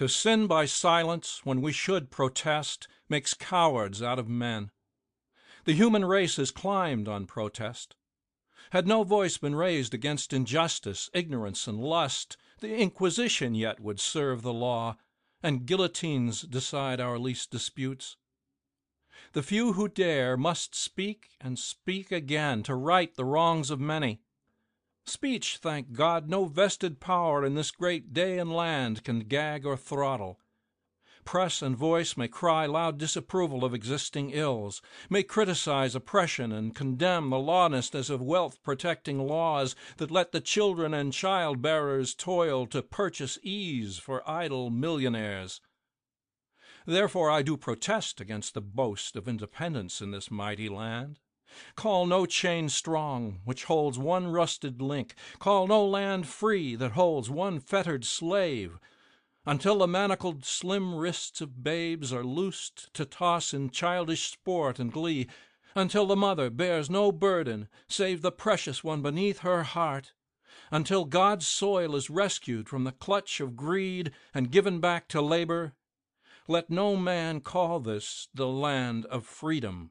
To sin by silence when we should protest Makes cowards out of men. The human race has climbed on protest. Had no voice been raised against injustice, Ignorance, and lust, The Inquisition yet would serve the law, And guillotines decide our least disputes. The few who dare must speak and speak again To right the wrongs of many. Speech, thank God, no vested power in this great day and land Can gag or throttle. Press and voice may cry loud disapproval of existing ills, May criticize oppression and condemn the lawlessness of wealth protecting laws That let the children and child bearers toil to purchase ease for idle millionaires. Therefore I do protest against the boast of independence in this mighty land. Call no chain strong which holds one rusted link, Call no land free that holds one fettered slave, Until the manacled slim wrists of babes Are loosed to toss in childish sport and glee, Until the mother bears no burden save The precious one beneath her heart, Until God's soil is rescued from the clutch of greed And given back to labor, let no man Call this the land of freedom.